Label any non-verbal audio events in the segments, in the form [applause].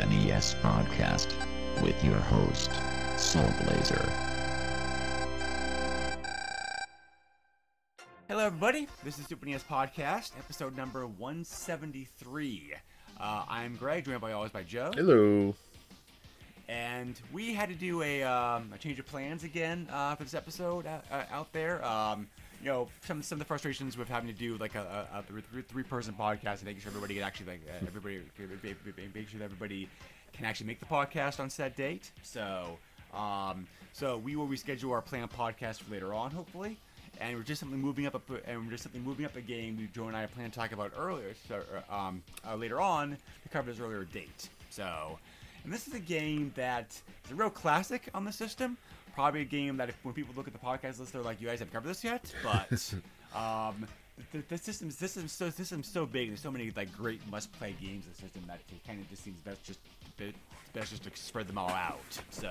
SNES podcast with your host, Soul Blazer. Hello, everybody. This is Super NES Podcast, episode number 173. Uh, I'm Greg, joined by always by Joe, Hello. and we had to do a, um, a change of plans again uh, for this episode uh, uh, out there. Um, you know, some some of the frustrations with having to do like a, a, a three person podcast and making sure everybody can actually like uh, everybody make sure that everybody can actually make the podcast on set date. So, um, so we will reschedule our planned podcast for later on, hopefully. And we're just simply moving up, a, and we're just simply moving up a game we Joe and I plan to talk about earlier, so, uh, um, uh, later on to cover this earlier date. So, and this is a game that is a real classic on the system. Probably a game that if, when people look at the podcast list, they're like, "You guys haven't covered this yet," but. [laughs] um, the, the system's system's so system's so big. There's so many like great must-play games in the system that it kind of just seems best just best just to spread them all out. So,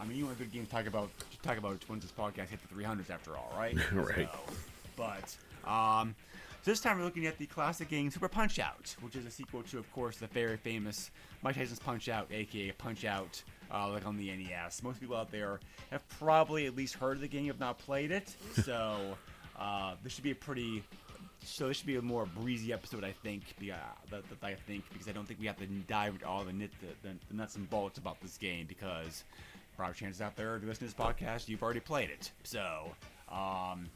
I mean, you want a good game to talk about to talk about once this podcast hit the 300s after all, right? [laughs] Right. So, but um, so this time we're looking at the classic game Super Punch Out, which is a sequel to, of course, the very famous Mike Tyson's Punch Out, aka Punch Out, uh, like on the NES. Most people out there have probably at least heard of the game, if not played it. [laughs] So uh, this should be a pretty. So this should be a more breezy episode, I think. Be, uh, that, that I think because I don't think we have to dive into all the, nit, the, the, the nuts and bolts about this game because probably chances out there to listen to this podcast, you've already played it. So, um,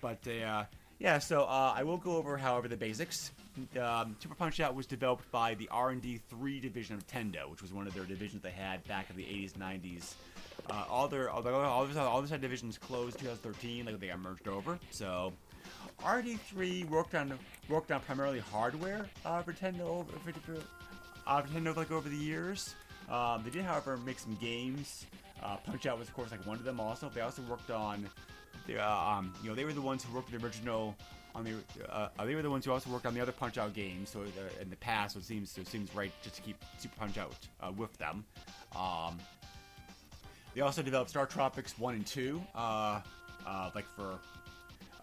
but uh, yeah, so uh, I will go over, however, the basics. Um, Super Punch Out was developed by the R&D 3 division of Nintendo, which was one of their divisions they had back in the 80s, 90s. Uh, all their all all their, all their divisions closed 2013, like they got merged over. So RD3 worked on worked on primarily hardware uh, for Nintendo over for, for, uh, for Nintendo like over the years. Um, they did, however, make some games. Uh, Punch Out was, of course, like one of them. Also, they also worked on, the, uh, um, you know, they were the ones who worked the original. On the, uh, uh, they were the ones who also worked on the other Punch Out games. So uh, in the past, so it seems so it seems right just to keep Super Punch Out uh, with them. Um, they also developed Star Tropics one and two, uh, uh, like for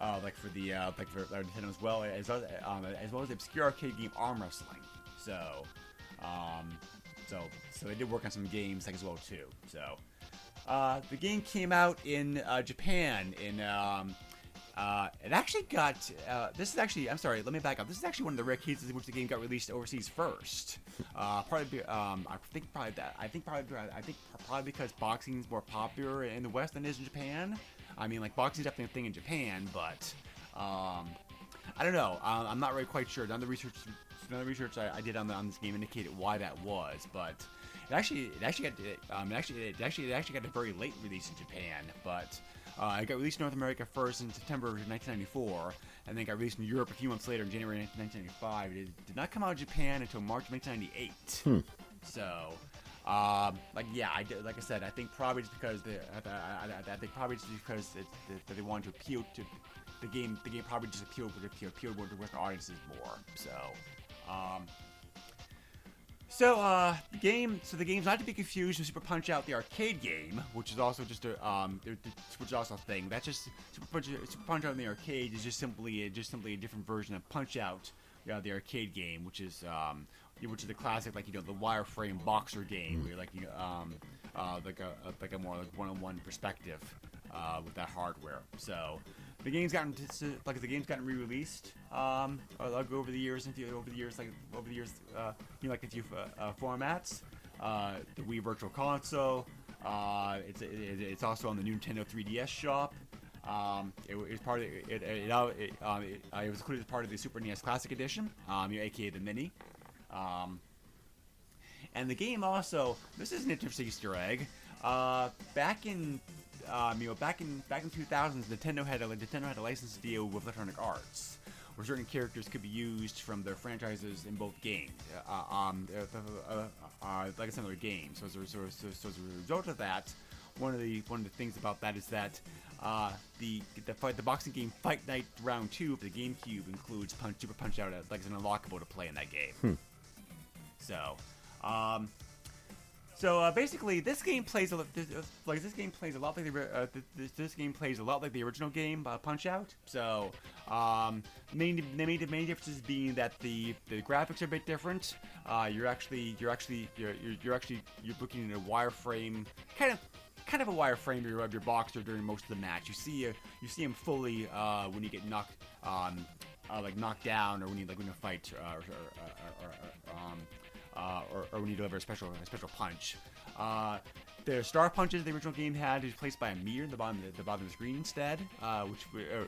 uh, like for the uh, like for uh, Nintendo as well as well as, um, as well as the obscure arcade game Arm Wrestling. So, um, so so they did work on some games like as well too. So, uh, the game came out in uh, Japan in. Um, uh, it actually got. Uh, this is actually. I'm sorry. Let me back up. This is actually one of the rare cases in which the game got released overseas first. Uh, probably. Um, I think probably that. I think probably. I think probably because boxing is more popular in the West than it is in Japan. I mean, like boxing is definitely a thing in Japan, but um, I don't know. Um, I'm not really quite sure. None of the research, none of the research I, I did on, the, on this game indicated why that was, but it actually, it actually got, it, um, it actually, it actually, it actually got a very late release in Japan, but uh, it got released in North America first in September of 1994, and then got released in Europe a few months later in January 1995. It did not come out of Japan until March 1998. So, um, like yeah, I did- like I said, I think probably just because the I, I, I, I think probably just because it, that they wanted to appeal to the game. The game probably just appealed to appeal, appealed to Western audiences more. So, um, so uh, the game. So the game's not to be confused with Super Punch Out, the arcade game, which is also just a um, which is also a thing. That's just Super Punch, Super Punch Out in the arcade is just simply just simply a different version of Punch Out, uh, the arcade game, which is um, which is the classic like you know the wireframe boxer game, where you're like you um, uh, like a, a like a more like one-on-one perspective uh, with that hardware. So the game's gotten to, like the game's gotten re-released um, like over the years, into over the years, like over the years, uh, you know, like a few uh, uh, formats. Uh, the Wii Virtual Console. Uh, it's it, it's also on the Nintendo 3DS shop. Um, it, was part of it. It, it, um, it, it was included as part of the Super NES Classic Edition, um, aka the Mini. Um, and the game also, this is an interesting Easter egg. Back in um, you know, back in back in 2000s, Nintendo had a Nintendo had a license deal with Electronic Arts, where certain characters could be used from their franchises in both games. Uh, um, uh, uh, uh, like I said, other games. So as, a, so, so, as a result of that, one of the one of the things about that is that uh, the the fight the boxing game Fight Night Round Two for the GameCube includes Punch Super Punch Out as like as an unlockable to play in that game. So, um, so uh, basically, this game plays a lot. This, like this game plays a lot like the uh, this, this game plays a lot like the original game, uh, Punch Out. So, um, main the main, main differences being that the the graphics are a bit different. Uh, you're actually you're actually you're, you're, you're actually you're looking at a wireframe kind of. Kind of a wireframe of your, boxer during most of the match. You see, uh, you see him fully uh, when you get knocked, um, uh, like knocked down, or when you like when you fight, uh, or, or, or, or, um, uh, or, or when you deliver a special a special punch. Uh, the star punches the original game had is placed by a meter in the bottom the, the bottom of the screen instead, uh, which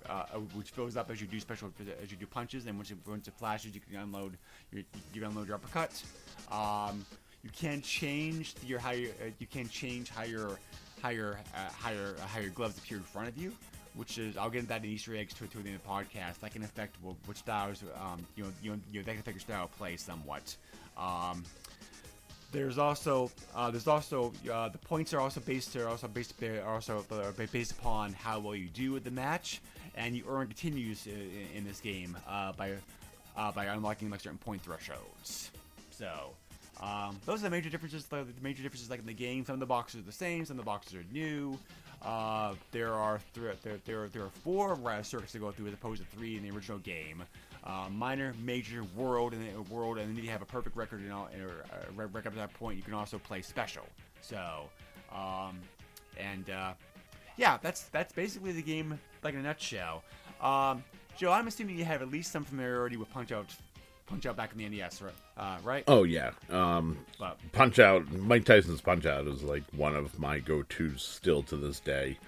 uh, uh, which fills up as you do special as you do punches, and once it, once it flashes, you can unload your you can unload your uppercut. Um, you can change your how your, uh, you can change how your how uh, how your gloves appear in front of you which is I'll get into that in Easter eggs to, the end of the podcast. That can affect what styles, um, you know, you know, you know, that can affect your style of play somewhat. Um, there's also uh, there's also uh, the points are also based are also based are also uh, based upon how well you do with the match, and you earn continues in, in this game uh, by uh, by unlocking like certain point thresholds. So. Um, those are the major differences. The major differences, like in the game, some of the boxes are the same, some of the boxes are new. Uh, there are th- there, there there are four circuits to go through as opposed to three in the original game. Uh, minor, major, world, and then world, and then you have a perfect record and all, or uh, re- record at that point. You can also play special. So, um, and uh, yeah, that's that's basically the game, like in a nutshell. Um, Joe, I'm assuming you have at least some familiarity with Punch Out, Punch Out back in the NES, right? Uh, right? Oh yeah, um, But Punch Out. Mike Tyson's Punch Out is like one of my go-tos still to this day.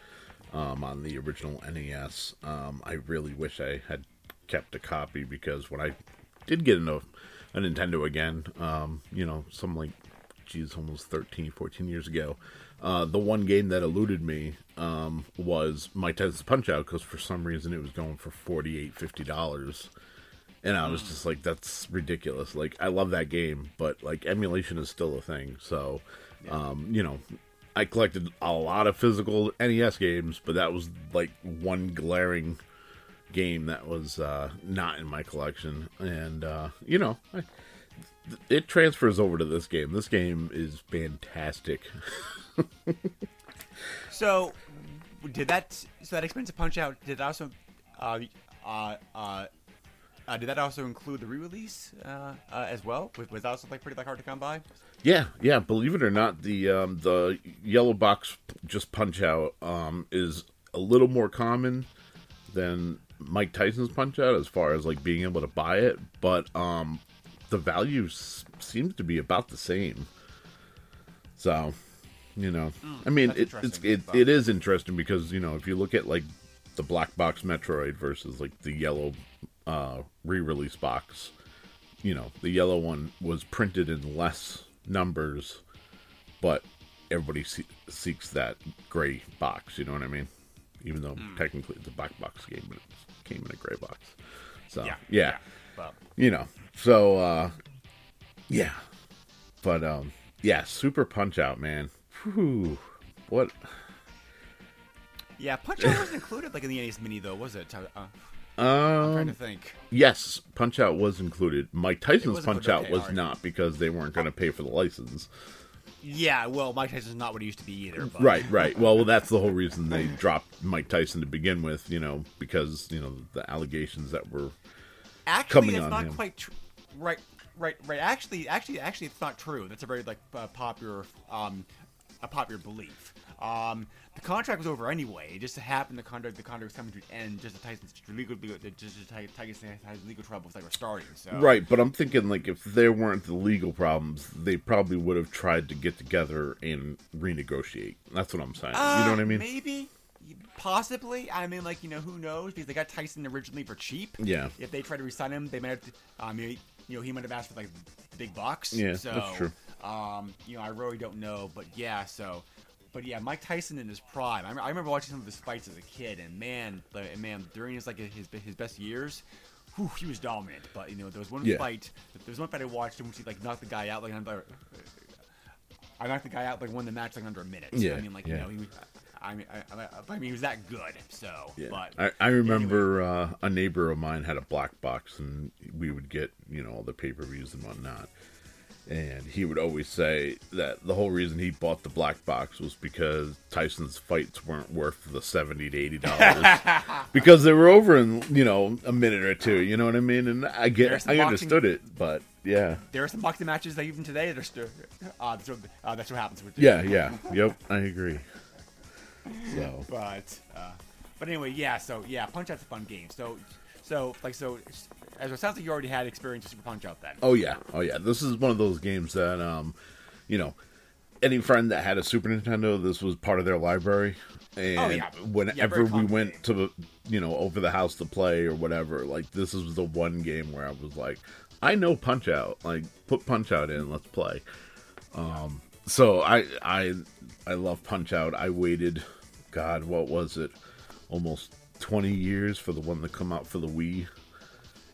Um, on the original NES, um, I really wish I had kept a copy because when I did get into a Nintendo again, um, you know, some like, geez, almost 13, 14 years ago, uh, the one game that eluded me um, was Mike Tyson's Punch Out because for some reason it was going for $48, $50. and I was just like, that's ridiculous. Like, I love that game, but like emulation is still a thing. So, um, you know, I collected a lot of physical NES games, but that was like one glaring game that was uh, not in my collection. And uh, you know, I, it transfers over to this game. This game is fantastic. [laughs] So, did that so that expensive Punch Out did that also uh, uh, uh, uh, did that also include the re-release uh, uh, as well? Was, was that also like pretty like hard to come by? Yeah, yeah. Believe it or not, the um, the yellow box just punch out um, is a little more common than Mike Tyson's punch out as far as like being able to buy it, but um, the value s- seems to be about the same. So, you know, I mean, it, it's it, it is interesting because you know if you look at like the black box Metroid versus like the yellow uh, re-release box, you know, the yellow one was printed in less numbers, but everybody se- seeks that gray box. You know what I mean? Even though Hmm. technically it's a black box game, but it came in a gray box. So Yeah, yeah, yeah, but- you know, so uh, yeah, but um, yeah, Super Punch Out, man. Whew, what? Yeah, Punch Out wasn't included like in the NES Mini though, was it? Uh, uh, I'm Um, trying to think. yes, Punch Out was included. Mike Tyson's Punch Out okay, was alright. not because they weren't going to pay for the license. Yeah, well, Mike Tyson's not what he used to be either. But. Right, right. Well, that's the whole reason they dropped Mike Tyson to begin with, you know, because, you know, the allegations that were Actually, coming it's on not him. quite tr- right. Right, right. Actually, actually, actually, it's not true. That's a very like uh, popular, um, a popular belief. Um, the contract was over anyway. It just happened the contract, the contract was coming to an end. Just the Tyson's legal, just the Ty- Tyson had legal troubles that were starting. So Right, but I'm thinking like if there weren't the legal problems, they probably would have tried to get together and renegotiate. That's what I'm saying. you know what I Uh, mean? Maybe, possibly. I mean, like you know, who knows? Because they got Tyson originally for cheap. Yeah. If they try to resign him, they might have to. Um, you you know, he might have asked for like big bucks. Yeah, so, that's true. Um, you know, I really don't know, but yeah. So, but yeah, Mike Tyson in his prime. I, I remember watching some of his fights as a kid, and man, like, man, during his like his his best years, whew, he was dominant. But you know, there was one Yeah. fight. There was one fight I watched in which he like knocked the guy out like under. I knocked the guy out like won the match like under a minute. Yeah, I mean, like yeah. you know, he was. I mean, I, I, I mean, he was that good. So, but I, I remember uh, a neighbor of mine had a black box, and we would get you know all the pay per views and whatnot. And he would always say that the whole reason he bought the black box was because Tyson's fights weren't worth the seventy to eighty dollars [laughs] because they were over in you know a minute or two. You know what I mean? And I get, I boxing- understood it, but yeah, there are some boxing matches that even today they're still. Uh, that's, what, uh, that's what happens with. yeah, yeah, [laughs] yep, I agree. So But uh, but anyway, yeah. So yeah, Punch Out's a fun game. So so like so. As it sounds like you already had experience with Super Punch Out then. Oh yeah, oh yeah. This is one of those games that, um, you know, any friend that had a Super Nintendo, this was part of their library. And Oh, yeah. whenever Yeah, we went to, the, you know, over the house to play or whatever, like this was the one game where I was like, I know Punch Out. Like, put Punch Out in, let's play. Um, so I, I, I love Punch Out. I waited, God, what was it? Almost twenty years for the one to come out for the Wii.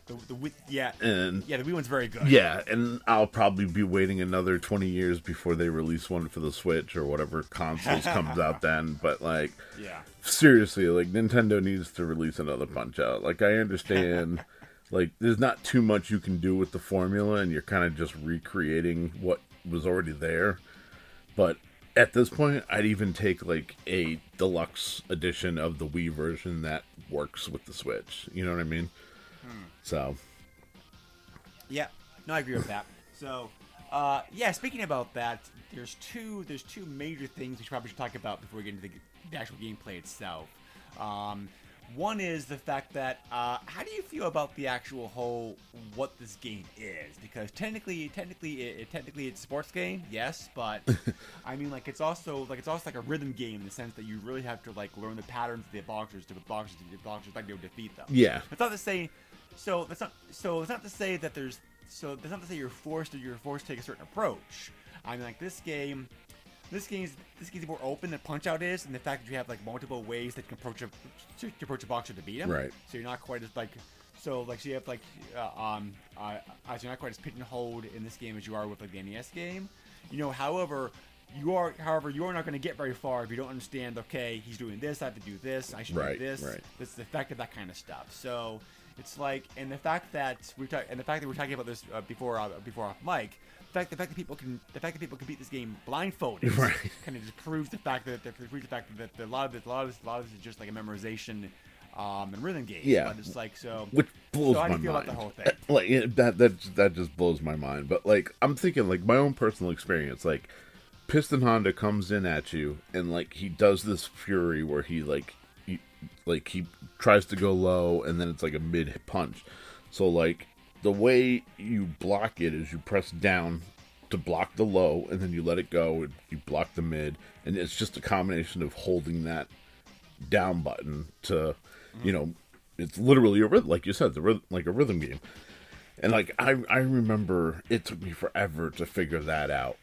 The, the Wii- yeah And yeah the Wii one's very good. yeah, and I'll probably be waiting another 20 years before they release one for the Switch or whatever consoles comes [laughs] out then. But like, Yeah. seriously, like Nintendo needs to release another Punch Out. Like, I understand, [laughs] like, there's not too much you can do with the formula, and you're kind of just recreating what was already there. But at this point, I'd even take like a deluxe edition of the Wii version that works with the Switch. You know what I mean? So, Yeah, no, I agree with that. [laughs] So, uh, yeah, speaking about that, there's two there's two major things we should probably should talk about before we get into the, the actual gameplay itself. Um, one is the fact that uh, how do you feel about the actual whole what this game is? Because technically, technically, it, it- technically it's a sports game, yes, but [laughs] I mean, like it's also like it's also like a rhythm game in the sense that you really have to like learn the patterns of the boxers to the boxers to the boxers like to defeat them. Yeah. it's not the say. So that's not. So it's not to say that there's. So that's not to say you're forced to. You're forced to take a certain approach. I mean, like this game. This game's this game's more open than Punch Out is, and the fact that you have like multiple ways that you can approach a to approach a boxer to beat him. Right. So you're not quite as like. So like so you have like uh, um uh, uh, so you're not quite as pigeonholed in hold in this game as you are with like the NES game. You know, however. You are, however, you are not going to get very far if you don't understand. Okay, he's doing this. I have to do this. I should Right, do this. right. This is the effect of that kind of stuff. So it's like, and the fact that we talk, and the fact that we're talking about this uh, before uh, before off mic, the fact the fact that people can the fact that people can beat this game blindfolded [laughs] Right. kind of just proves the fact that proves the fact that, a lot of it, a lot of this, a lot of this is just like a memorization um, and rhythm game. Yeah. but it's like so. which blows so my feel mind. about the whole thing? [laughs] Like that that that just blows my mind. But like I'm thinking like my own personal experience, like Piston Honda comes in at you and like he does this fury where he like like he tries to go low and then it's like a mid punch. So like the way you block it is you press down to block the low and then you let it go and you block the mid. And it's just a combination of holding that down button to you know it's literally a rhythm like you said the rhythm, like a rhythm game. And like I, I remember it took me forever to figure that out.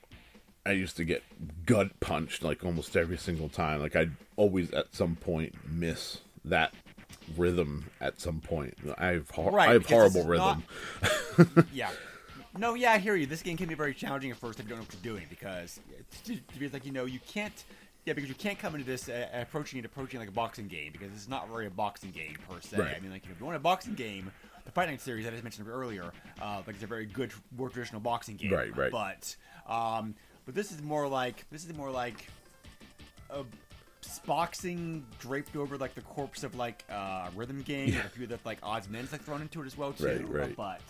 I used to get gut punched like almost every single time. Like i'd always at some point miss that rhythm at some point i have, Right, I have horrible rhythm not- [laughs] yeah. No, yeah, I hear you. This game can be very challenging at first if you don't know what you're doing because it's, like you know you can't. Yeah, because you can't come into this uh, approaching it approaching like a boxing game because it's not really a boxing game per se. Right. I mean, like if you want a boxing game, the Fight Night series that I mentioned earlier, uh, like it's a very good, more traditional boxing game. Right, right. But, um, but this is more like this is more like a boxing draped over like the corpse of like uh, rhythm game and a few of the like odds and ends like thrown into it as well too. Right, right. But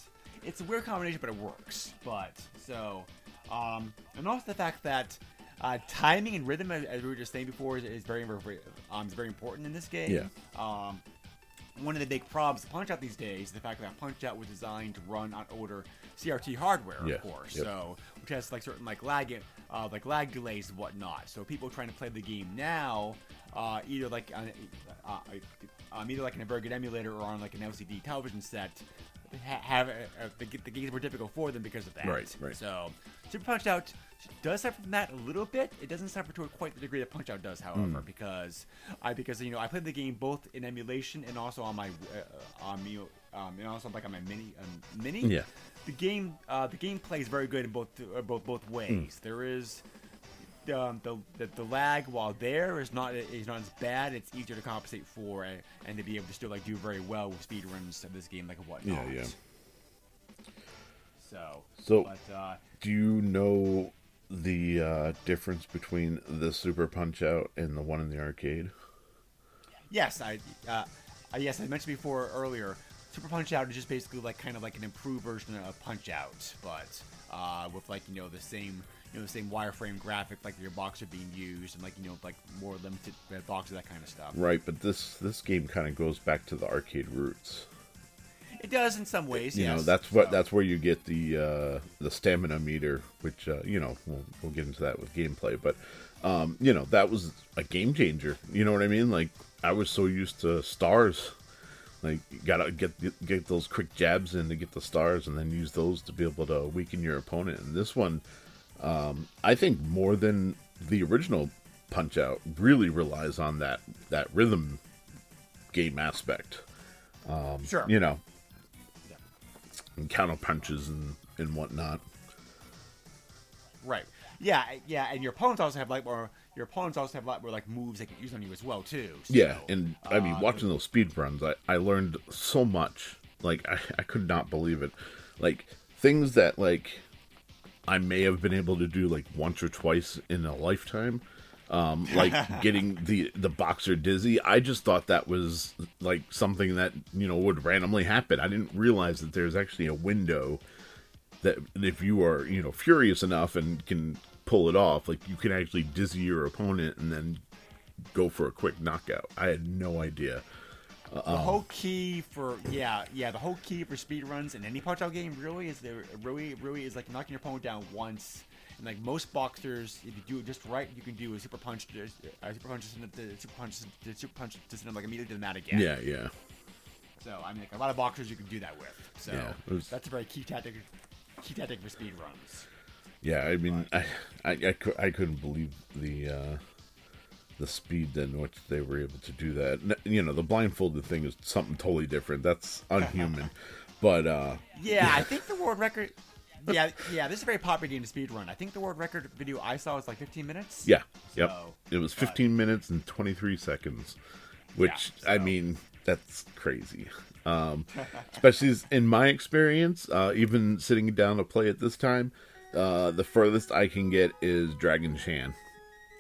it's a weird combination, but it works. But so, um, and also the fact that uh, timing and rhythm, as, we were just saying before, is, is very, very um, is very important in this game. Yeah. Um, one of the big problems with Punch Out these days is the fact that Punch Out was designed to run on older CRT hardware, Yeah, of course. yep. So, which has like certain like lag, uh, like lag delays and whatnot. So people trying to play the game now, uh, either like on, uh, um, either like in a very good emulator or on like an LCD television set, have uh, uh, the, the games more difficult for them because of that. Right, right. So Super Punch Out does suffer from that a little bit. It doesn't suffer to quite the degree that Punch Out does, however, Hmm. because I because you know I played the game both in emulation and also on my uh, on me um, and also like on my mini um, mini. Yeah. The game uh, the game plays very good in both uh, both both ways. Hmm. There is. Um, the, the the lag while there is not is not as bad. It's easier to compensate for uh, and to be able to still like do very well with speedruns of this game like whatnot. Yeah, yeah. So, So- but, uh, Do you know the uh, difference between the Super Punch Out and the one in the arcade? yes, I uh, uh, yes I mentioned before earlier. Super Punch Out is just basically like kind of like an improved version of Punch Out, but uh, with like you know the same you know the same wireframe graphic, like your boxer being used, and like you know like more limited uh, boxes, that kind of stuff. Right, but this this game kind of goes back to the arcade roots. It does in some ways. You yes. know, that's what So- that's where you get the uh, the stamina meter, which uh, you know we'll, we'll get into that with gameplay. But um, you know that was a game changer. You know what I mean? Like I was so used to stars. Like you gotta get get those quick jabs in to get the stars, and then use those to be able to weaken your opponent. And this one, um, I think more than the original Punch Out, really relies on that that rhythm game aspect. sure. You know, and counter punches and and whatnot. Right. Yeah, yeah, and your opponents also have like more. Your opponents also have a lot more like moves they can use on you as well too. So, Yeah, and I mean, uh, watching those speed runs, I, I learned so much. Like, I, I could not believe it. Like, things that, like, I may have been able to do, like, once or twice in a lifetime. Um, like [laughs] getting the the boxer dizzy. I just thought that was like something that you know would randomly happen. I didn't realize that there's actually a window that if you are you know furious enough and can pull it off, like you can actually dizzy your opponent and then go for a quick knockout. I had no idea. the whole key for yeah, yeah, the whole key for speed runs in any punch out game really is there really really is like knocking your opponent down once. And like most boxers, if you do it just right, you can do a super punch, a super punch, the super punch, the super punch them like immediately to the mat again. Yeah, yeah. So I mean, like a lot of boxers you can do that with. So Yeah, was- that's a very key tactic, key tactic for speed runs. Yeah, I mean, I, I, I, I couldn't believe the uh, the speed in which they were able to do that. You know, the blindfolded thing is something totally different. That's [laughs] unhuman. but uh, Yeah, I think the world record. [laughs] Yeah, yeah, this is a very popular game to speed run. I think the world record video I saw was like 15 minutes. yeah, yep, it was but- 15 minutes and 23 seconds, which Yeah, I mean, that's crazy. Um, [laughs] especially in my experience, uh, even sitting down to play it this time, uh, the furthest I can get is Dragon Chan.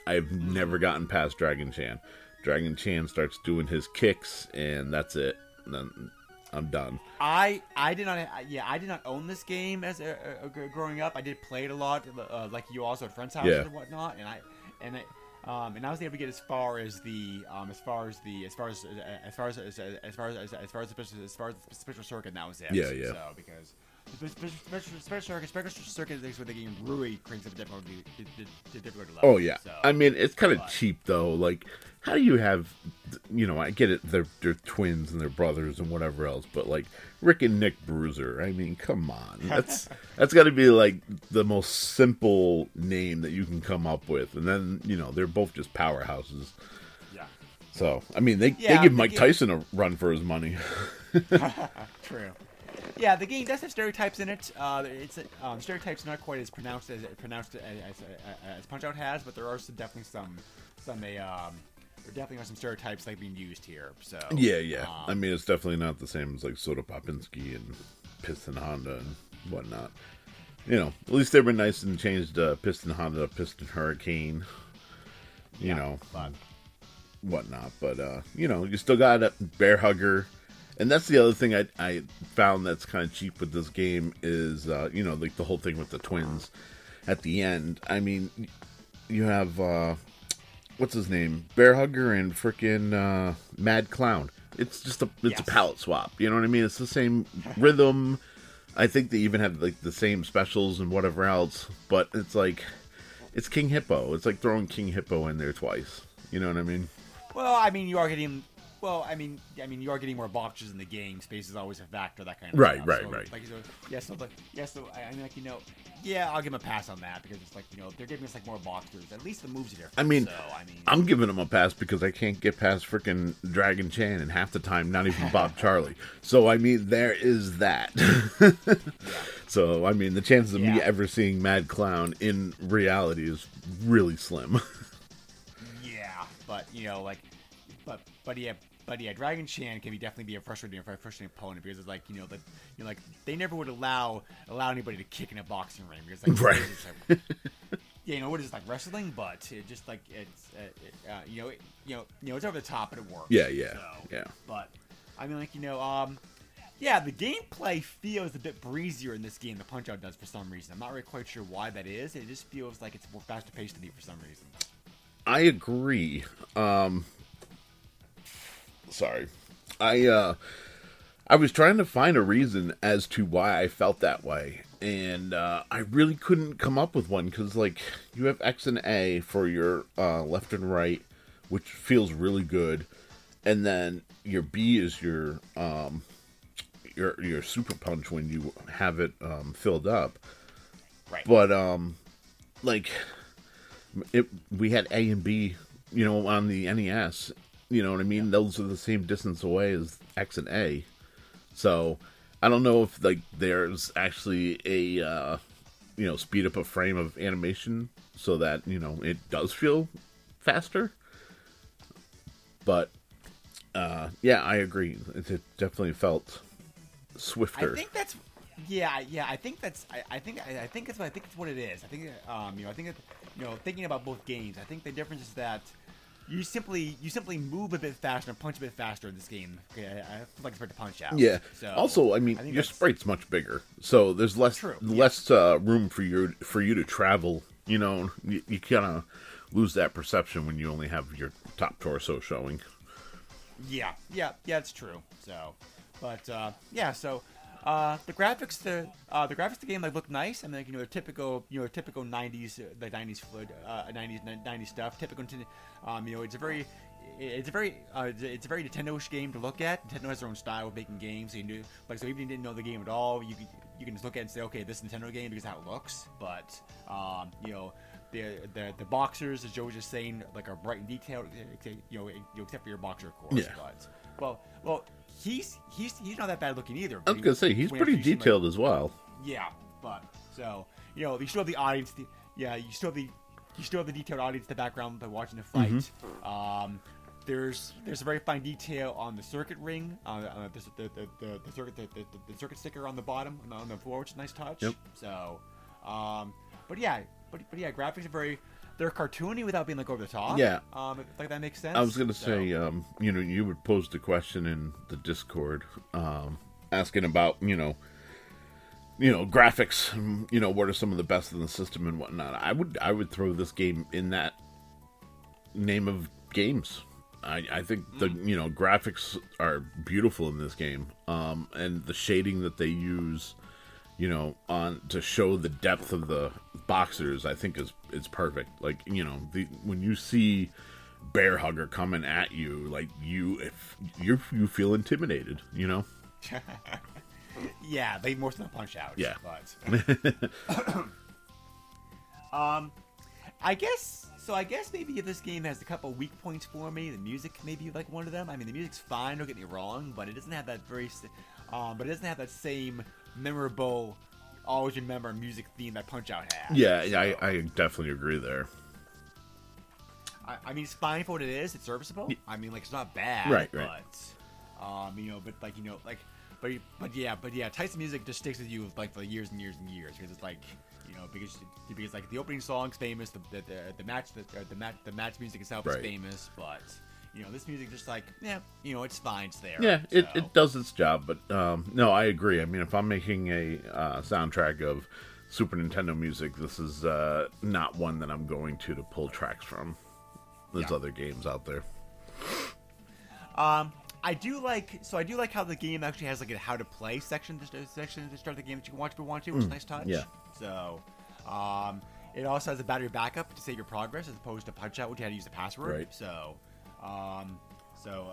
I've never gotten past Dragon Chan. Dragon Chan starts doing his kicks, and that's it. And then I'm done. I I did not yeah I did not own this game as uh, uh, gr- growing up. I did play it a lot, uh, like you also at friends' houses Yeah. and whatnot, and I and I. Um, and I was able to get as far as the, um, as far as the, as far as, uh, as far as, as, as far as, as, far as the as far as the special circuit, and that was it. Yeah, yeah. So because special, circuit, special circuit is where the game really cranks up the difficulty, the difficulty level. Oh yeah. So, I mean, it's kind of cheap though. Like, how do you have, you know, I get it, they're they're twins and they're brothers and whatever else, but like Rick and Nick Bruiser. I mean, come on. That's that's got to be like the most simple name that you can come up with, and then you know they're both just powerhouses. yeah. So I mean, they Yeah, they give Mike Tyson a run for his money. True. Yeah, the game does have stereotypes in it. Uh, it's um, stereotypes are not quite as pronounced as pronounced as, as, as Punch Out has, but there are some, definitely some some a um, there definitely are some stereotypes like being used here. So yeah, yeah. um, I mean, it's definitely not the same as like Soda Popinski and Piston Honda and whatnot. You know, at least they've been nice and changed uh, Piston Honda, Piston Hurricane. You yeah, know, but whatnot. But uh, you know, you still got a bear hugger, and that's the other thing I I found that's kind of cheap with this game is uh, you know like the whole thing with the twins at the end. I mean, you have uh, what's his name, bear hugger and freaking uh, Mad Clown. It's just a it's Yes. a palette swap. You know what I mean? It's the same [laughs] rhythm. I think they even have like the same specials and whatever else, but it's like it's King Hippo. It's like throwing King Hippo in there twice. You know what I mean? Well, I mean, you are getting. Well, I mean, I mean, you are getting more boxes in the game. Space is always a factor, that kind of Right, stuff. right, so, right. Like, so, yeah, so, like, yeah, so, I, I mean, like, you know, yeah, I'll give them a pass on that because it's like, you know, they're giving us like more boxes. At least the moves are different. I mean, so, I mean, I'm giving them a pass because I can't get past freaking Dragon Chan, and half the time, not even Bob [laughs] Charlie. So I mean, there is that. [laughs] So I mean, the chances of me ever seeing Mad Clown in reality is really slim. [laughs] yeah, but you know, like, but but yeah. But yeah, Dragon Chan can be definitely be a frustrating, frustrating opponent because it's like you know that you know like they never would allow allow anybody to kick in a boxing ring because like Right. it's like, [laughs] yeah, you know what is like wrestling, but it just like it's uh, uh, you know it, you know you know it's over the top, but it works. Yeah, yeah, So, yeah. But I mean, like you know, um, yeah, the gameplay feels a bit breezier in this game than Punch Out does for some reason. I'm not really quite sure why that is. It just feels like it's more faster paced to me for some reason. I agree. Um sorry. I uh I was trying to find a reason as to why I felt that way and uh I really couldn't come up with one cuz like you have X and A for your uh left and right which feels really good and then your B is your um your your super punch when you have it um filled up Right. but um like it we had A and B, you know, on the NES. You know what I mean? Those are the same distance away as X and A. So I don't know if like there's actually a uh, you know speed up a frame of animation so that you know it does feel faster. But uh, yeah, I agree. It, it definitely felt swifter. I think that's yeah, yeah. I think that's I, I think I, I think that's what I think it's what it is. I think um you know I think it, you know thinking about both games, I think the difference is that you simply you simply move a bit faster and punch a bit faster in this game. I, I feel like it's hard to punch out. Yeah. So also, I mean, think your that's- sprite's much bigger, so there's less True, less uh, room for you for you to travel. You know, you, you kind of lose that perception when you only have your top torso showing. Yeah, yeah, yeah, it's true. So, but uh, yeah, so uh, the graphics, the uh, the graphics of the game like look nice. I mean, like, you know, they're typical, you know, typical '90s, uh, the '90s, fluid, uh, '90s, '90s stuff. Typical, um, you know, it's a very, it's a very, uh, it's a- very Nintendo-ish game to look at. Nintendo has their own style of making games. So you do, like, so even if you didn't know the game at all, you can, you can just look at it and say, okay, this is a Nintendo game because how it looks. But, um, you know. The, the, the boxers, as Joe was just saying, like are bright and detailed. except- You know, you know, except for your boxer, of course. Yeah. But well, well, he's he's he's not that bad looking either. I was gonna say he's pretty him, like- detailed as well. yeah, but so you know, you still have the audience. The, yeah, you still have the you still have the detailed audience in the background by watching the fight. Mm-hmm. Um, there's there's a very fine detail on the circuit ring, uh, uh, the, the, the, the, the circuit the, the, the circuit sticker on the bottom on the, on the floor, which is a nice touch. Yep. So, um, but yeah, but but yeah, graphics are very they're cartoony without being like over the top. Yeah. um, like that makes sense. I was gonna So- say, um, you know, you would pose the question in the Discord, um, asking about, you know, you know, graphics. You know, what are some of the best in the system and whatnot. I would, I would throw this game in that name of games. I, I think the you know graphics are beautiful in this game, um, and the shading that they use, you know, on to show the depth of the boxers, I think is is perfect. Like you know, the when you see bear hugger coming at you, like you if you you feel intimidated, you know. [laughs] Yeah, they more than a punch out. Yeah. But [laughs] [coughs] um I guess so I guess maybe if this game has a couple weak points for me, the music may be like one of them. I mean the music's fine, don't get me wrong, but it doesn't have that very um but it doesn't have that same memorable always remember music theme that Punch Out had. Yeah, So, I, I definitely agree there. I, I mean, it's fine for what it is. It's serviceable. I mean, like it's not bad. Right, right. But, um, you know, but like you know, like, but but yeah, but yeah, Tyson music just sticks with you like for years and years and years because it's like, you know, because because like the opening song's famous, the the, the, the match the, the match the match music itself Right. is famous, but you know, this music just like yeah, you know, it's fine. It's there. Yeah, it, so. it does its job, but um, no, I agree. I mean, if I'm making a uh, soundtrack of Super Nintendo music, this is uh, not one that I'm going to to pull tracks from. There's Yeah. other games out there. Um, I do like so I do like how the game actually has like a how to play section to, section to start the game that you can watch if you want to, which is a nice touch. yeah. So, um, it also has a battery backup to save your progress as opposed to Punch Out, which you had to use the password. Right. So, um, so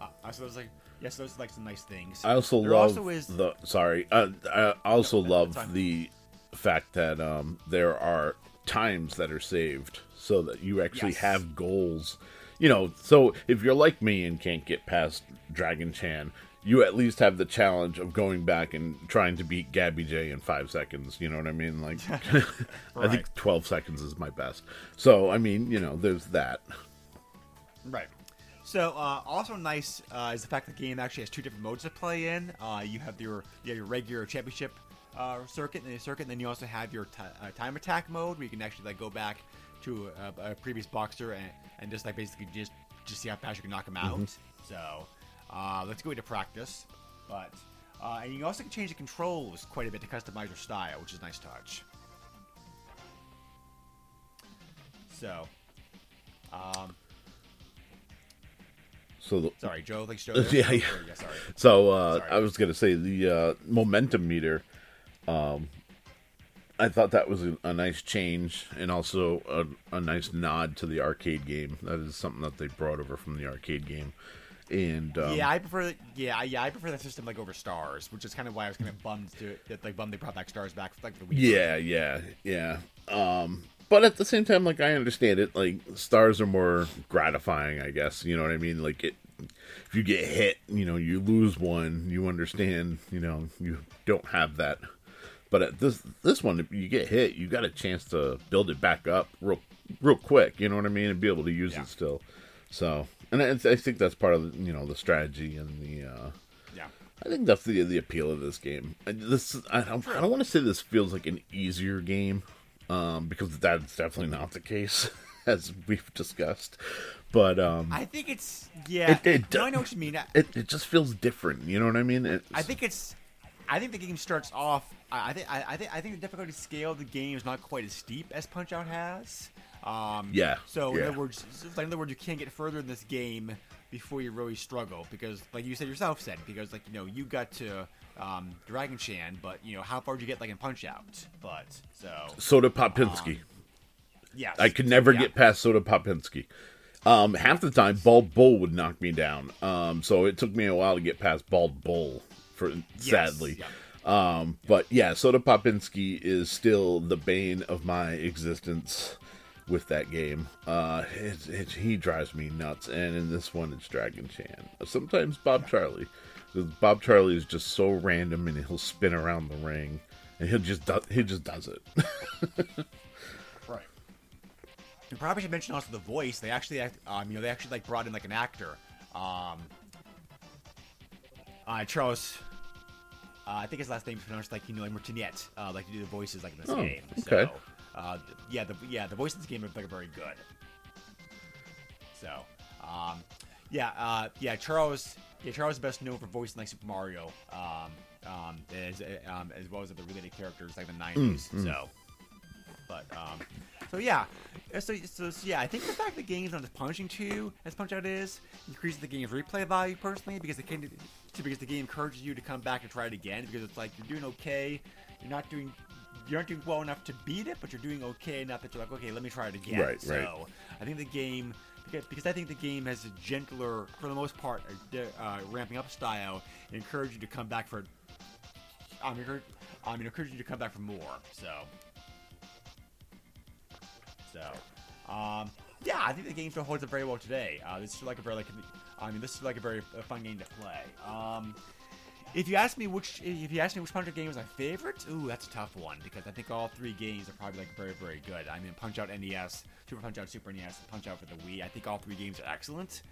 uh, uh, so those like yes, those are like some nice things. I also there love also is the sorry. Uh, I also No, love the fact that um, there are times that are saved so that you actually Yes. have goals. You know, so if you're like me and can't get past Dragon Chan, you at least have the challenge of going back and trying to beat Gabby Jay in five seconds. You know what I mean? Like, [laughs] I think 12 seconds is my best. So, I mean, you know, there's that. Right. So uh, also nice uh, is the fact that the game actually has two different modes to play in. Uh, you have your you have your regular championship uh, circuit and the circuit, and then you also have your ti uh, time attack mode where you can actually like go back to a, a previous boxer and, and just like basically just just see how fast you can knock him out. So uh, let's go into practice. But uh, and you also can change the controls quite a bit to customize your style, which is a nice touch. So. Um, So, the, Sorry, Joe. Like Joe. [laughs] Yeah, yeah. yeah. Sorry. So uh, Sorry. I was gonna say the uh, momentum meter. Um, I thought that was a, a nice change and also a, a nice nod to the arcade game. That is something that they brought over from the arcade game. And um, yeah, I prefer. Yeah, yeah, I prefer that system like over stars, which is kind of why I was kind of bummed to that like bummed they brought back stars back like the Wii. yeah, yeah, yeah. Um, but at the same time, like I understand it. Like stars are more gratifying, I guess. You know what I mean? Like it. If you get hit, you know, you lose one. You understand. You know, you don't have that. But at this this one, if you get hit, you got a chance to build it back up real real quick. You know what I mean, and be able to use Yeah. it still. So, and I, I think that's part of the, you know the strategy and the. uh Yeah. I think that's the the appeal of this game. I, this I don't, I don't want to say this feels like an easier game, um, because that's definitely not the case, [laughs] as we've discussed. But um, I think it's yeah. It- it no, I know what you mean. I, it it just feels different. You know what I mean? It's, I think it's. I think the game starts off. I I think. I, I think. I think the difficulty scale of the game is not quite as steep as Punch Out has. Um, Yeah, So in yeah. other words, in other words, you can't get further in this game before you really struggle because, like you said yourself, said because like you know you got to um, Dragon Chan, but you know how far did you get like in Punch Out? But so Soda Popinski. yes, I could never yeah. get past Soda Popinski. Um, half the time, Bald Bull would knock me down. Um, so it took me a while to get past Bald Bull. For sadly, yeah. um, but yeah, Soda Popinski is still the bane of my existence with that game. Uh, it, it, he drives me nuts, and in this one, it's Dragon Chan. Sometimes Bob Charlie. 'Cause Bob Charlie is just so random, and he'll spin around the ring, and he'll just do, he just does it. [laughs] Right. You probably should mention also the voice. They actually, act, um, you know, they actually like brought in like an actor. Um, uh, Charles, uh, I think his last name is pronounced like you know like Martinet, uh, like to do the voices like in this Oh, game. okay. So, uh, yeah, the yeah the voices in this game are like very good. So, um, yeah, uh, yeah, Charles, yeah, Charles is best known for voicing like Super Mario, um, um, as um, as well as other related characters like the '90s. So. But um, so yeah, Uh, so, so, so yeah, I think the fact that the game's not as punishing to you as Punch Out is increases the game's replay value personally because it can because the game encourages you to come back and try it again because it's like you're doing okay, you're not doing you're not doing well enough to beat it, but you're doing okay enough that you're like okay, let me try it again. Right, so right. I think the game. Because, I think the game has a gentler, for the most part, a uh, ramping up style, and encourage you to come back for. I mean, encourage, I mean, encourage you to come back for more. So, so, um, yeah, I think the game still holds up very well today. Uh, this is like a very like, I mean, this is like a very fun game to play. Um, if you ask me which, if you ask me which Punch Out game is my favorite, ooh, that's a tough one because I think all three games are probably like very, very good. I mean, Punch Out NES, Super Punch Out Super NES, Punch Out for the Wii. I think all three games are excellent.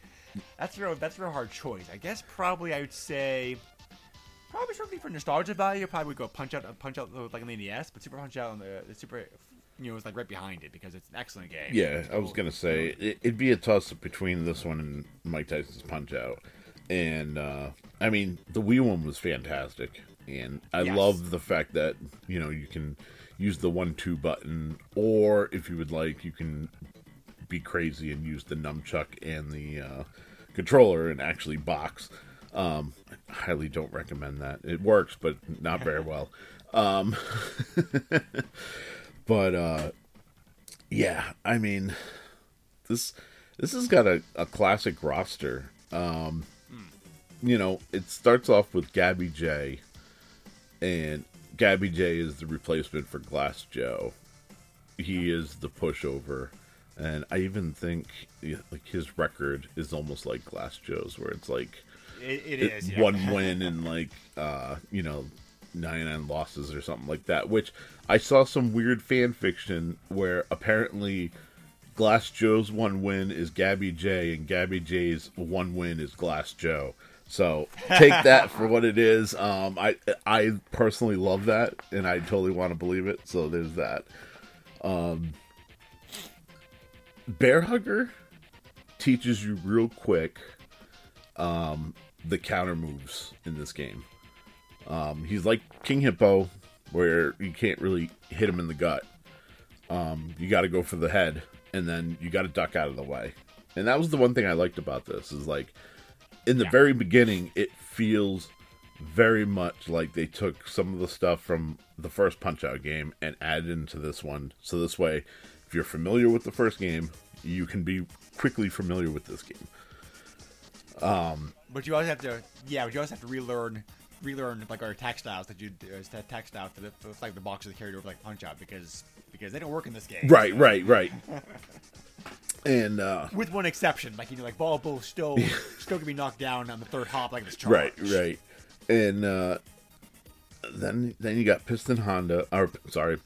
That's real. That's a real hard choice. I guess probably I would say. Probably something for nostalgia value, probably would go Punch Out, Punch Out like on the NES, but Super Punch Out on the, the Super, you know, is like right behind it because it's an excellent game. Yeah, I was gonna say it, it'd be a toss up between this one and Mike Tyson's Punch Out, and uh, I mean the Wii one was fantastic, and I Yes. love the fact that you know you can use the one two button, or if you would like, you can be crazy and use the nunchuck and the uh, controller and actually box. Um, I highly don't recommend that. It works, but not very [laughs] well. Um, [laughs] but uh, yeah, I mean, this this has got a, a classic roster. Um, you know, it starts off with Gabby Jay, and Gabby Jay is the replacement for Glass Joe. He is the pushover, and I even think like his record is almost like Glass Joe's, where it's like It, it is. Yeah. one [laughs] win and like uh you know 99 losses or something like that which i saw some weird fan fiction where apparently glass joe's one win is gabby jay and gabby jay's one win is glass joe so take that for what it is um i i personally love that and i totally want to believe it so there's that um bear hugger teaches you real quick um, the counter moves in this game. Um, he's like King Hippo, where you can't really hit him in the gut. Um, you got to go for the head, and then you got to duck out of the way. And that was the one thing I liked about this is like in the very beginning, it feels very much like they took some of the stuff from the first Punch Out game and added into this one. So this way, if you're familiar with the first game, you can be quickly familiar with this game. But you also have to, yeah, but you also have to relearn, relearn like our attack styles that you uh, attack styles for the like the boxes that carried over like Punch Out because because they don't work in this game. Right, right, right. [laughs] And uh With one exception, like you know, like Bald Bull still [laughs] still can be knocked down on the third hop like this charge. right, right. And uh then then you got Piston Honda or sorry.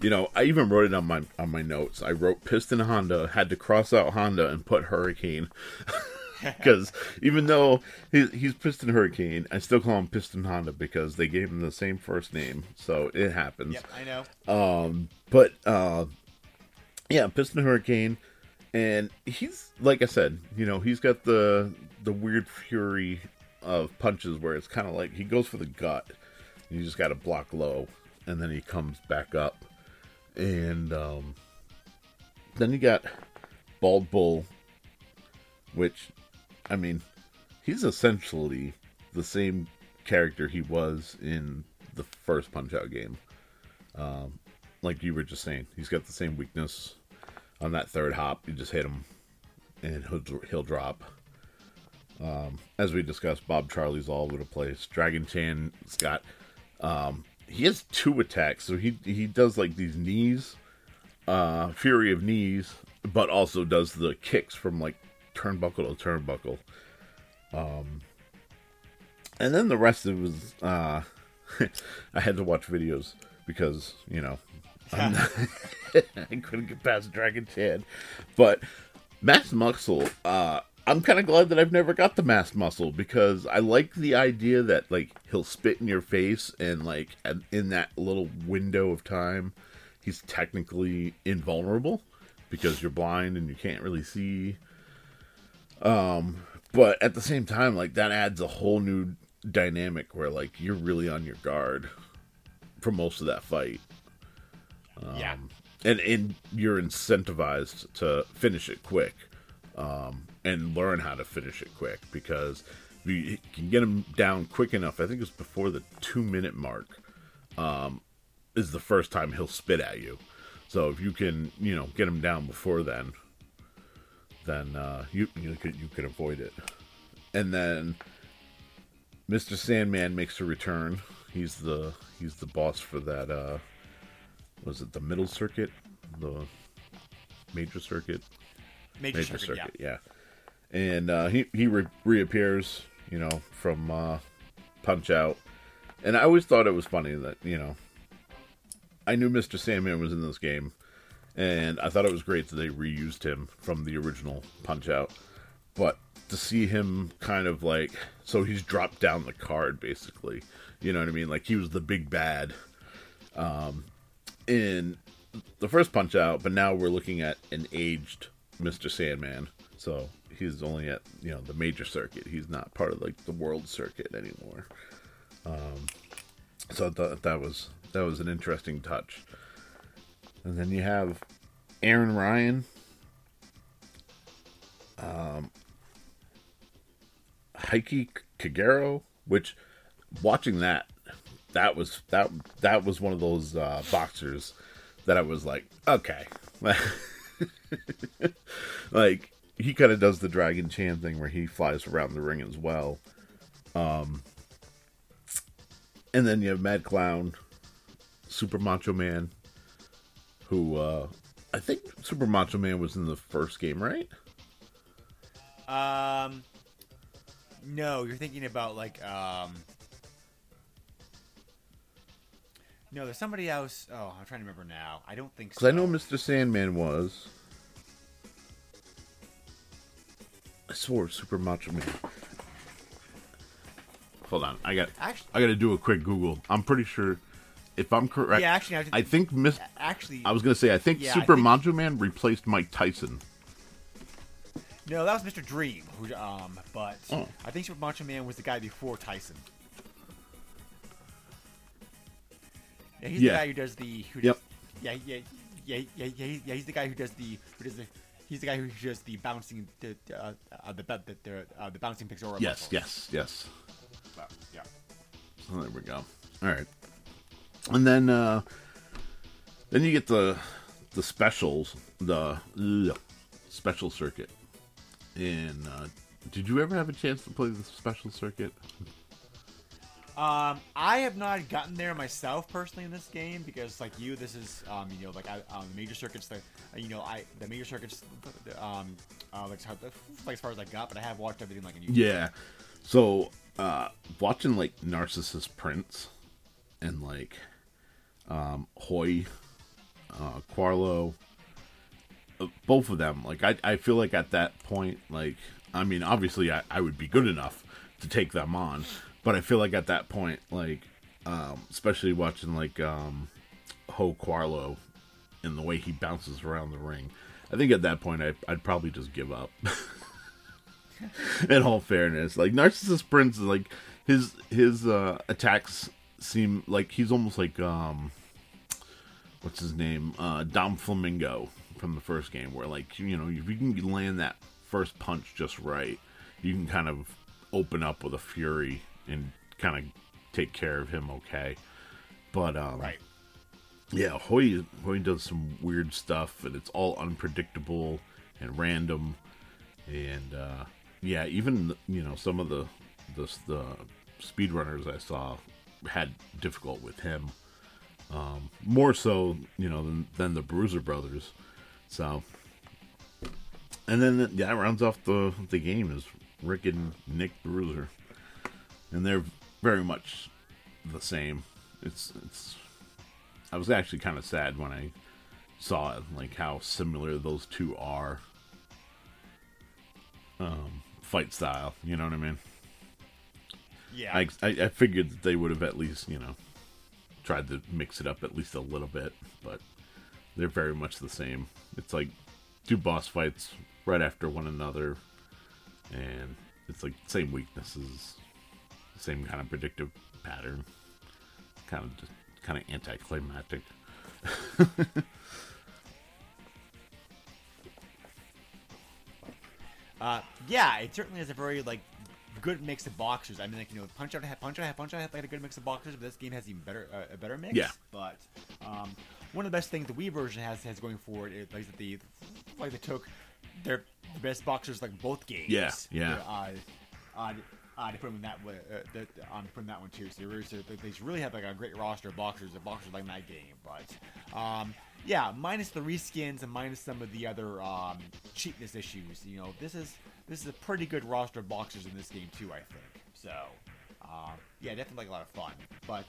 You know, I even wrote it on my on my notes. I wrote Piston Honda, had to cross out Honda and put Hurricane. [laughs] Because even though he, he's Piston Hurricane, I still call him Piston Honda because they gave him the same first name, so it happens. Yep, I know. Um, but uh, yeah, Piston Hurricane, and he's like I said, you know, he's got the the weird fury of punches where it's kind of like he goes for the gut, you just got to block low, and then he comes back up, and um, then you got Bald Bull, which, I mean, he's essentially the same character he was in the first Punch Out game like you were just saying, he's got the same weakness on that third hop. You just hit him, and he'll he'll drop. Um, as we discussed, Bob Charlie's all over the place. Dragon Chan Scott, um, he has two attacks, so he he does like these knees, uh, Fury of knees, but also does the kicks from like turnbuckle to turnbuckle. Um, and then the rest of it was uh, [laughs] I had to watch videos because you know [laughs] I couldn't get past Dragon Chan. But Masked Muscle, uh, I'm kind of glad that I've never got the Masked Muscle because I like the idea that like he'll spit in your face and like in that little window of time, he's technically invulnerable because you're blind and you can't really see. Um, but at the same time, like that adds a whole new dynamic where like you're really on your guard for most of that fight yeah. and and you're incentivized to finish it quick um, and learn how to finish it quick because you can get him down quick enough. I think it's before the two minute mark um, is the first time he'll spit at you. So if you can you know get him down before then then uh, you you could you could avoid it. And then mr sandman makes a return. He's the he's the boss for that uh was it the middle circuit the major circuit Major, major circuit, circuit, yeah. And uh, he he re- reappears, you know, from uh, Punch Out, and I always thought it was funny that you know, I knew Mr. Sandman was in this game, and I thought it was great that they reused him from the original Punch Out, but to see him kind of like so he's dropped down the card basically, you know what I mean? Like he was the big bad, um, in the first Punch Out, but now we're looking at an aged Mr. Sandman. So he's only at you know the major circuit. He's not part of like the world circuit anymore. Um, so I thought that was that was an interesting touch. And then you have Aran Ryan. Um, Heike Kagero, which watching that that was that that was one of those uh, boxers that I was like, okay, [laughs] like he kind of does the Dragon Chan thing where he flies around the ring as well. Um, and then you have Mad Clown, Super Macho Man, who uh, I think Super Macho Man was in the first game, right? Um, no, you're thinking about like um. No, there's somebody else. Oh, I'm trying to remember now. I don't think so. Because I know Mr. Sandman was. I swore Super Macho Man. Hold on, I got Actually- I got to do a quick Google. I'm pretty sure, if I'm correct, Yeah, actually, I- I think Miss. Actually, I was gonna say I think Yeah, I Super think- Macho Man replaced Mike Tyson. no, that was Mr. Dream. Who, um, but Oh. I think Super Macho Man was the guy before Tyson. Yeah, he's Yeah. the guy who does the. Who Yep. Does, yeah, yeah, yeah, yeah, yeah, yeah. He's the guy who does the. Who does the. He's the guy who does the bouncing, the uh, uh, the the the, uh, the bouncing Pixora. Yes, muscles. yes, yes. But, yeah. So there we go. All right, and then uh then you get the the specials, the ugh, special circuit. And uh, did you ever have a chance to play the special circuit? Um, I have not gotten there myself personally in this game because, like you, this is um, you know, like I, um, the major circuits. The you know, I the major circuits, um, uh, like, like as far as I got, but I have watched everything like in YouTube. Yeah. So uh watching like Narcissus Prince and like um Hoy, uh Quarlow, uh, both of them, like I I feel like at that point, like I mean obviously I, I would be good enough to take them on, but I feel like at that point, like um especially watching like um Ho Quarlow and the way he bounces around the ring. I think at that point I, I'd probably just give up. [laughs] in all fairness like narcissus prince is like his his uh attacks seem like he's almost like um what's his name uh don flamenco from the first game where like you know if you can land that first punch just right you can kind of open up with a fury and kind of take care of him okay but um Right. yeah, Hoy Hoy does some weird stuff, and it's all unpredictable and random. And uh, yeah, even you know some of the the the speedrunners I saw had difficult with him. Um, more so, you know, than than the Bruiser brothers. So, and then that yeah, rounds off the the game is Rick and Nick Bruiser, and they're very much the same. It's it's I was actually kind of sad when I saw it, like how similar those two are. Um, fight style, you know what I mean? Yeah. I, I I figured that they would have at least, you know, tried to mix it up at least a little bit, but they're very much the same. It's like two boss fights right after one another, and it's like same weaknesses, same kind of predictive pattern, kind of just kind of anticlimactic. [laughs] Uh, yeah, it certainly has a very like good mix of boxers. I mean, like you know, Punch Out Punch Out Punch Out had like a good mix of boxers, but this game has even better uh, a better mix. Yeah. But um, one of the best things the Wii version has has going forward is like that the like they took their best boxers like both games. Yeah, yeah. Uh, uh, uh, to put them in that way, uh, that, to put 'em that one too. So they they really have like a great roster of boxers. The boxers like that game, but um, yeah, minus the reskins and minus some of the other um, cheapness issues. You know, this is this is a pretty good roster of boxers in this game too. I think so. Um, yeah, definitely like a lot of fun. But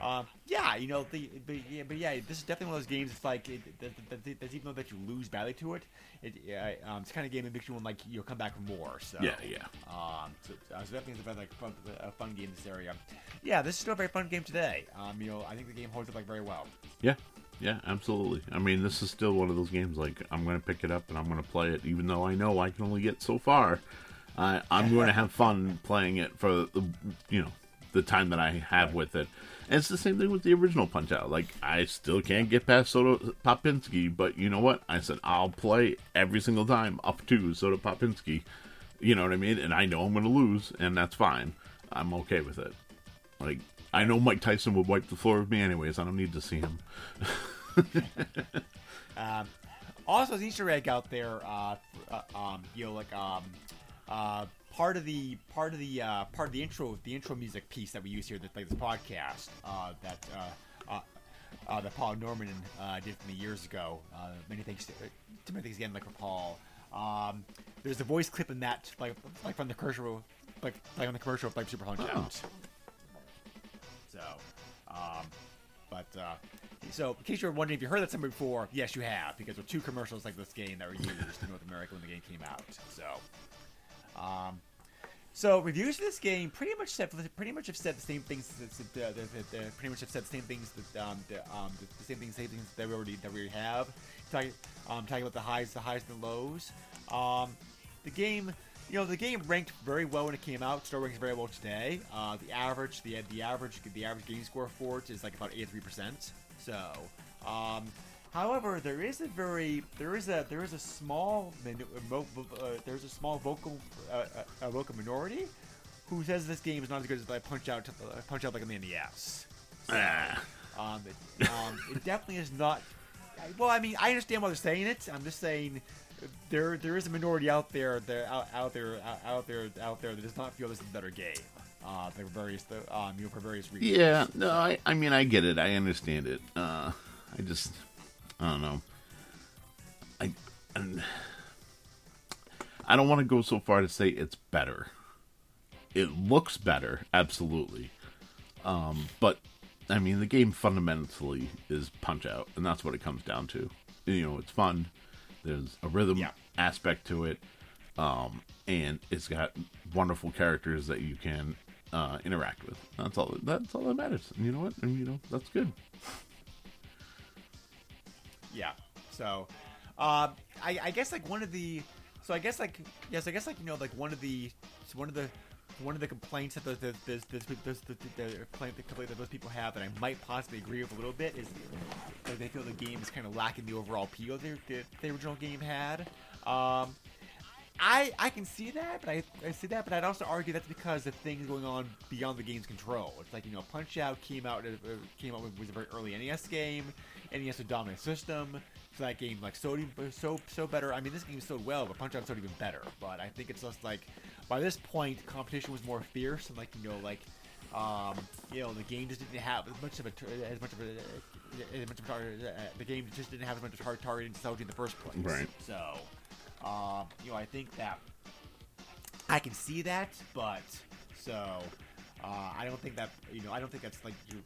um, yeah, you know, the but yeah, but yeah, this is definitely one of those games. It's like it, that, that, that, that even though that you lose badly to it, it yeah, um, it's the kind of game that makes you want like you'll come back for more. So Yeah, yeah. um, so, uh, so definitely it's a like fun, a fun game in this area. Yeah, this is still a very fun game today. Um, you know, I think the game holds up like very well. Yeah, yeah, absolutely. I mean, this is still one of those games like I'm going to pick it up and I'm going to play it, even though I know I can only get so far. I I'm going [laughs] to have fun playing it for the you know the time that I have with it. And it's the same thing with the original Punch Out. Like I still can't get past Soda Popinski, but you know what? I said I'll play every single time up to Soda Popinski. You know what I mean? And I know I'm going to lose, and that's fine. I'm okay with it. Like I know Mike Tyson would wipe the floor with me anyways. I don't need to see him. [laughs] Um, also, Easter egg out there. Uh, uh, um, you know, like um, uh, part of the part of the uh, part of the intro the intro music piece that we use here, that like this podcast, uh, that uh, uh, uh, that Paul Norman uh, did for me years ago. Uh, many thanks to, to many thanks again, like for Paul. Um, there's a voice clip in that, like like from the commercial, like like on the commercial of like Super Punch Oh. Out. So, um, but uh, so in case you're wondering if you heard that somewhere before, yes, you have because there were two commercials like this game that were used in North America when the game came out. So, um, so reviews for this game pretty much said pretty much have said the same things. Pretty much have said the same things that um, the, um, the, the same things, same things that we already that we have. Talking, um, talking about the highs, the highs and the lows. Um, the game, you know, the game ranked very well when it came out. Still ranks very well today. Uh, the average, the the average, the average game score for it is like about eighty three percent. So, um, however, there is a very there is a there is a small uh, there's a small vocal uh, uh, a vocal minority who says this game is not as good as like Punch Out uh, Punch Out like on the NES. Ah. Um, it, um, it definitely is not. Well, I mean, I understand why they're saying it. I'm just saying there there is a minority out there there out, out there out, out there out there that does not feel this is a better game. Uh, for various um, you know, for various reasons. Yeah, no, I, I mean, I get it. I understand it. Uh, I just, I don't know. I, and I don't want to go so far to say it's better. It looks better, absolutely. Um, but I mean, the game fundamentally is Punch Out, and that's what it comes down to. You know, it's fun. There's a rhythm Yeah. aspect to it, um, and it's got wonderful characters that you can uh, interact with. That's all. That's all that matters. And you know what? And you know that's good. Yeah. So, uh, I, I guess like one of the, so I guess like yes, I guess like you know like one of the one of the one of the complaints that those those those, those, those, the, the that those people have that I might possibly agree with a little bit is that they feel the game is kind of lacking the overall appeal that the, the original game had. Um, I I can see that, but I, I see that, but I'd also argue that's because of things going on beyond the game's control. It's like you know, Punch Out came out uh, came out with was a very early NES game. NES a dominant system. So that game like so so so better. I mean, this game sold well, but Punch Out sold even better. But I think it's just like by this point, competition was more fierce and like you know like. Um, you know, the game just didn't have as much of a as much of a as much of a uh, the game just didn't have as much of hard targeting technology in the first place. Right. So, uh, you know, I think that I can see that, but so uh, I don't think that you know I don't think that's like you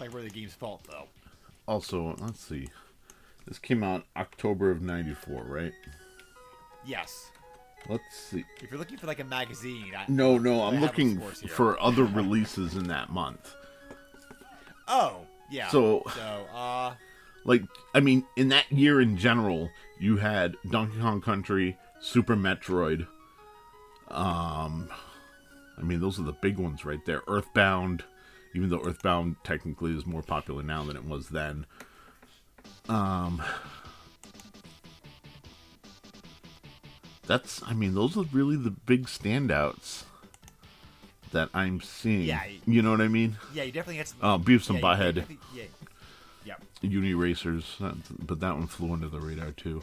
like really the game's fault though. Also, let's see. This came out October of '94, right? Yes, Let's see. if you're looking for like a magazine, I, No, no, I'm looking those scores here. for other releases in that month. Oh, yeah. So- so uh, Like, I mean, in that year in general, you had Donkey Kong Country, Super Metroid. Um, I mean, those are the big ones right there. Earthbound, even though Earthbound technically is more popular now than it was then. Um, that's, I mean, those are really the big standouts that I'm seeing. Yeah, you know what I mean? yeah, you definitely get some. Uh, Beavis and yeah, Butthead. Yeah, yeah. Uniracers, but that one flew under the radar too.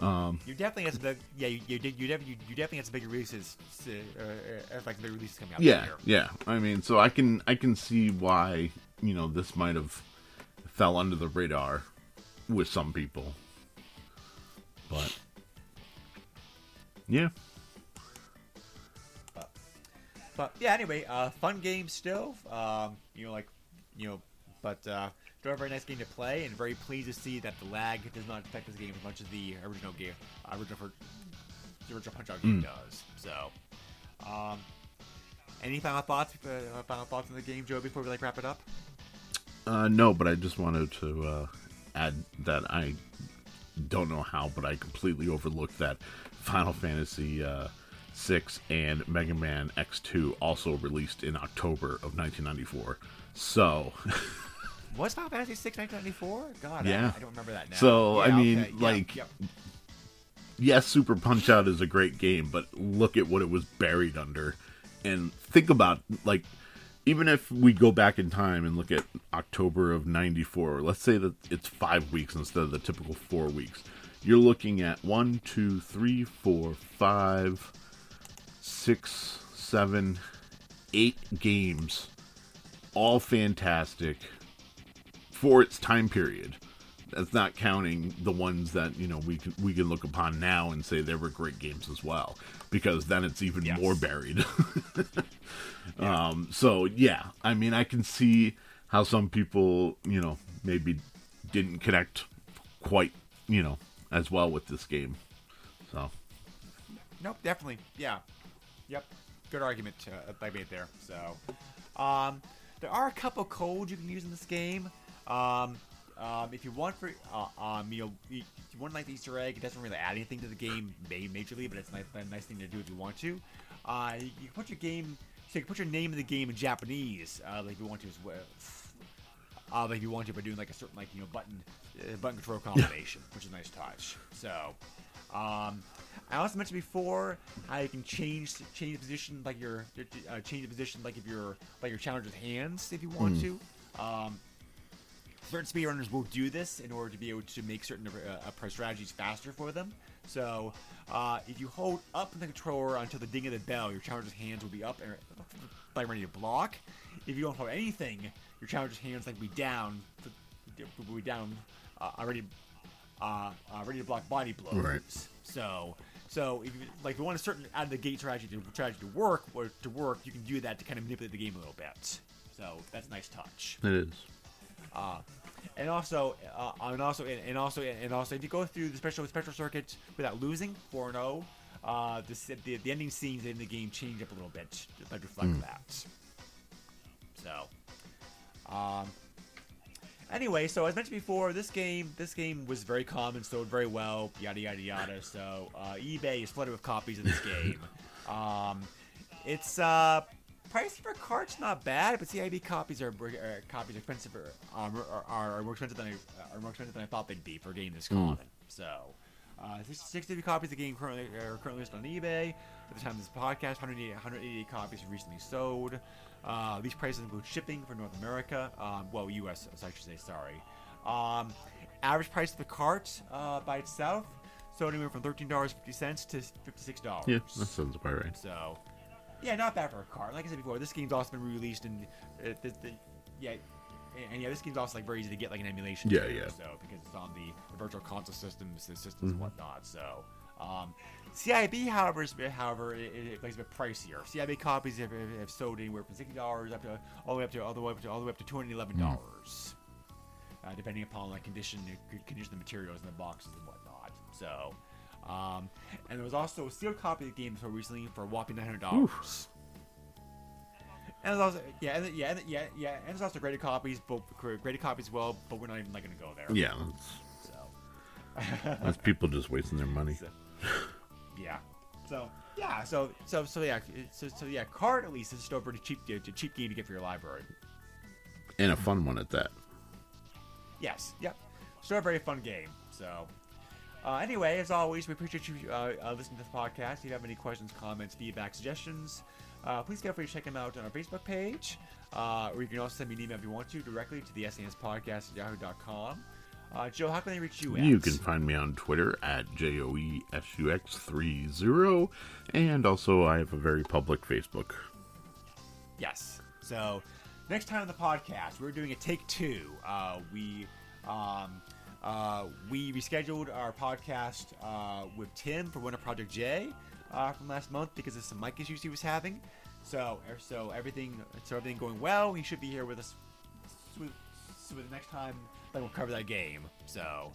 You definitely had some big. Yeah, you you, did- you, def- you, you definitely had some big releases. Uh, uh, like big releases coming out. Yeah, yeah. I mean, so I can I can see why you know this might have fell under the radar with some people, but yeah, But yeah, anyway, uh, fun game still. Um, you know, like, you know, but uh, still a very nice game to play, and very pleased to see that the lag does not affect this game as much as the original game, uh, original for, the original Punch Out game does. So, um, any final thoughts? Uh, final thoughts on the game, Joe? Before we like wrap it up. uh, no, but I just wanted to uh, add that I don't know how, but I completely overlooked that Final Fantasy uh, six and Mega Man X two also released in October of 1994. So. [laughs] Was Final Fantasy Six 1994? God, I- Yeah. I, don't remember that now. So, I mean, okay, yeah, like, yep. yes, Super Punch Out is a great game, but look at what it was buried under, and think about like even if we go back in time and look at October of '94, let's say that it's five weeks instead of the typical four weeks. You're looking at one, two, three, four, five, six, seven, eight games, all fantastic for its time period. That's not counting the ones that you know we can we can look upon now and say they were great games as well, because then it's even Yes. more buried. [laughs] um, so yeah, I mean, I can see how some people you know maybe didn't connect quite you know as well with this game. So Nope, definitely. Yeah. Yep. Good argument uh, I made there. So, um, there are a couple codes you can use in this game. Um, um, if you want for, uh, um, you know, you, you want like the Easter egg, it doesn't really add anything to the game ma- majorly, but it's a nice, a nice thing to do if you want to. Uh, you, you can put your game, so you can put your name in the game in Japanese, uh, like if you want to as well. Uh, like if you want to by doing like a certain like you know button uh, button control combination, which is a nice touch. So, um, I also mentioned before how you can change change the position like your uh, change the position like if you're like your challenger's hands if you want to. Um, certain speedrunners will do this in order to be able to make certain uh, uh, strategies faster for them. So, uh, if you hold up the controller until the ding of the bell, your challenger's hands will be up and like ready to block. If you don't hold anything, your challenger's hands like be down, will be down, uh, already, uh, uh, ready to block body blows. Right. So, so if you like, if you want a certain out of the gate strategy to strategy to work or to work, you can do that to kind of manipulate the game a little bit. So that's a nice touch. it is. And also, uh, and also, and also, and also, if you go through the special special circuit without losing, four and zero, uh, the, the the ending scenes in the game change up a little bit like reflect that. So, um, anyway, so as mentioned before, this game this game was very common, sold very well, yada yada yada. So uh, eBay is flooded with copies of this [laughs] game. um, it's uh, price for carts not bad, but CIB copies are, are copies are expensive or, um, are, are more expensive than I are more expensive than I thought they'd be for game this common. So. Uh, 60 copies of the game currently are currently listed on eBay. At the time of this podcast, 188, 188 copies recently sold. Uh, these prices include shipping for North America, um, well, U.S. I should say. Sorry. Um, average price of the cart uh, by itself, so anywhere from thirteen dollars fifty cents to fifty-six dollars. Yeah, that sounds about right. So, yeah, not bad for a cart. Like I said before, this game's also been released and uh, the, the, yeah, and, yeah, this game's also like very easy to get like an emulation. Yeah, too, yeah. So because it's on the, the virtual console systems, the systems and whatnot. So, um, CIB, however, is, however, it, it, a bit pricier. CIB copies have, have- sold anywhere from sixty dollars up to all the way up to all the way up to all the way up to two hundred eleven dollars. Uh, depending upon like condition, the condition of the materials in the boxes and whatnot. So, um, and there was also a sealed copy of the game so recently for a whopping nine hundred dollars. And there's also yeah, and, yeah, and, yeah, yeah, and there's also graded copies, but graded copies as well. But we're not even like gonna go there. Yeah, that's, So [laughs] that's people just wasting their money. [laughs] So, yeah. So yeah. So so so yeah. So, so yeah. Card at least is still a pretty cheap, a cheap game to get for your library. And a fun one at that. Yes. Yep. Still a very fun game. So. Uh, anyway, as always, we appreciate you uh, uh, listening to this podcast. If you have any questions, comments, feedback, suggestions, uh, please feel free to check them out on our Facebook page. Uh, or you can also send me an email if you want to directly to the SNES podcast at yahoo.com. Uh, Joe, how can they reach you at? You can find me on Twitter at E JOESUX30. And also, I have a very public Facebook. Yes. So next time on the podcast, we're doing a take two. Uh, we um, uh, we rescheduled our podcast uh, with Tim for Winter Project J uh, from last month because of some mic issues he was having. So so everything so everything going well. He should be here with us with, so with the next time that we'll cover that game. So.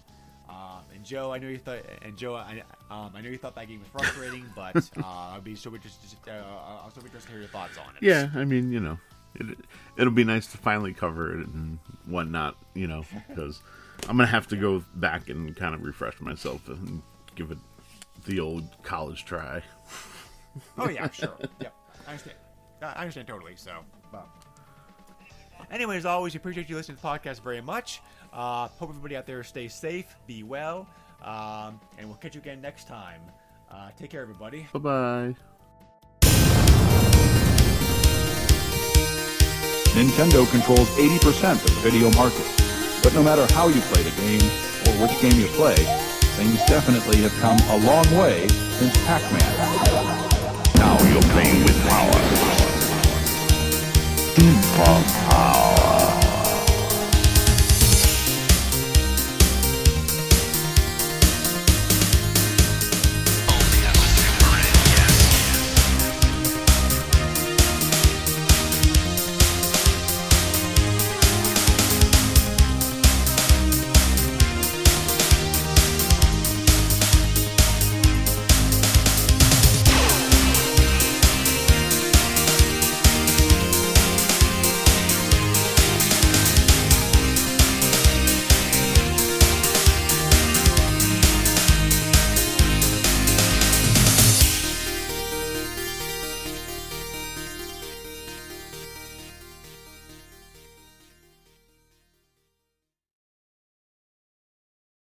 Um, and Joe, I know you thought, and Joe, I, um, I know you thought that game was frustrating, [laughs] but uh, I'd be so interested, uh, I'll so interested to hear your thoughts on it. Yeah, I mean, you know, it, it'll be nice to finally cover it and whatnot, you know, because I'm going to have to go back and kind of refresh myself and give it the old college try. Oh yeah, [laughs] sure. yep, I understand. I I understand totally. So, but anyway, as always, we appreciate you listening to the podcast very much. Uh, hope everybody out there stays safe, be well. Um, and we'll catch you again next time. Uh, take care, everybody. Bye bye. Nintendo controls 80% of the video market. But no matter how you play the game, or which game you play, things definitely have come a long way since Pac-Man. Now you're playing with power. Super power.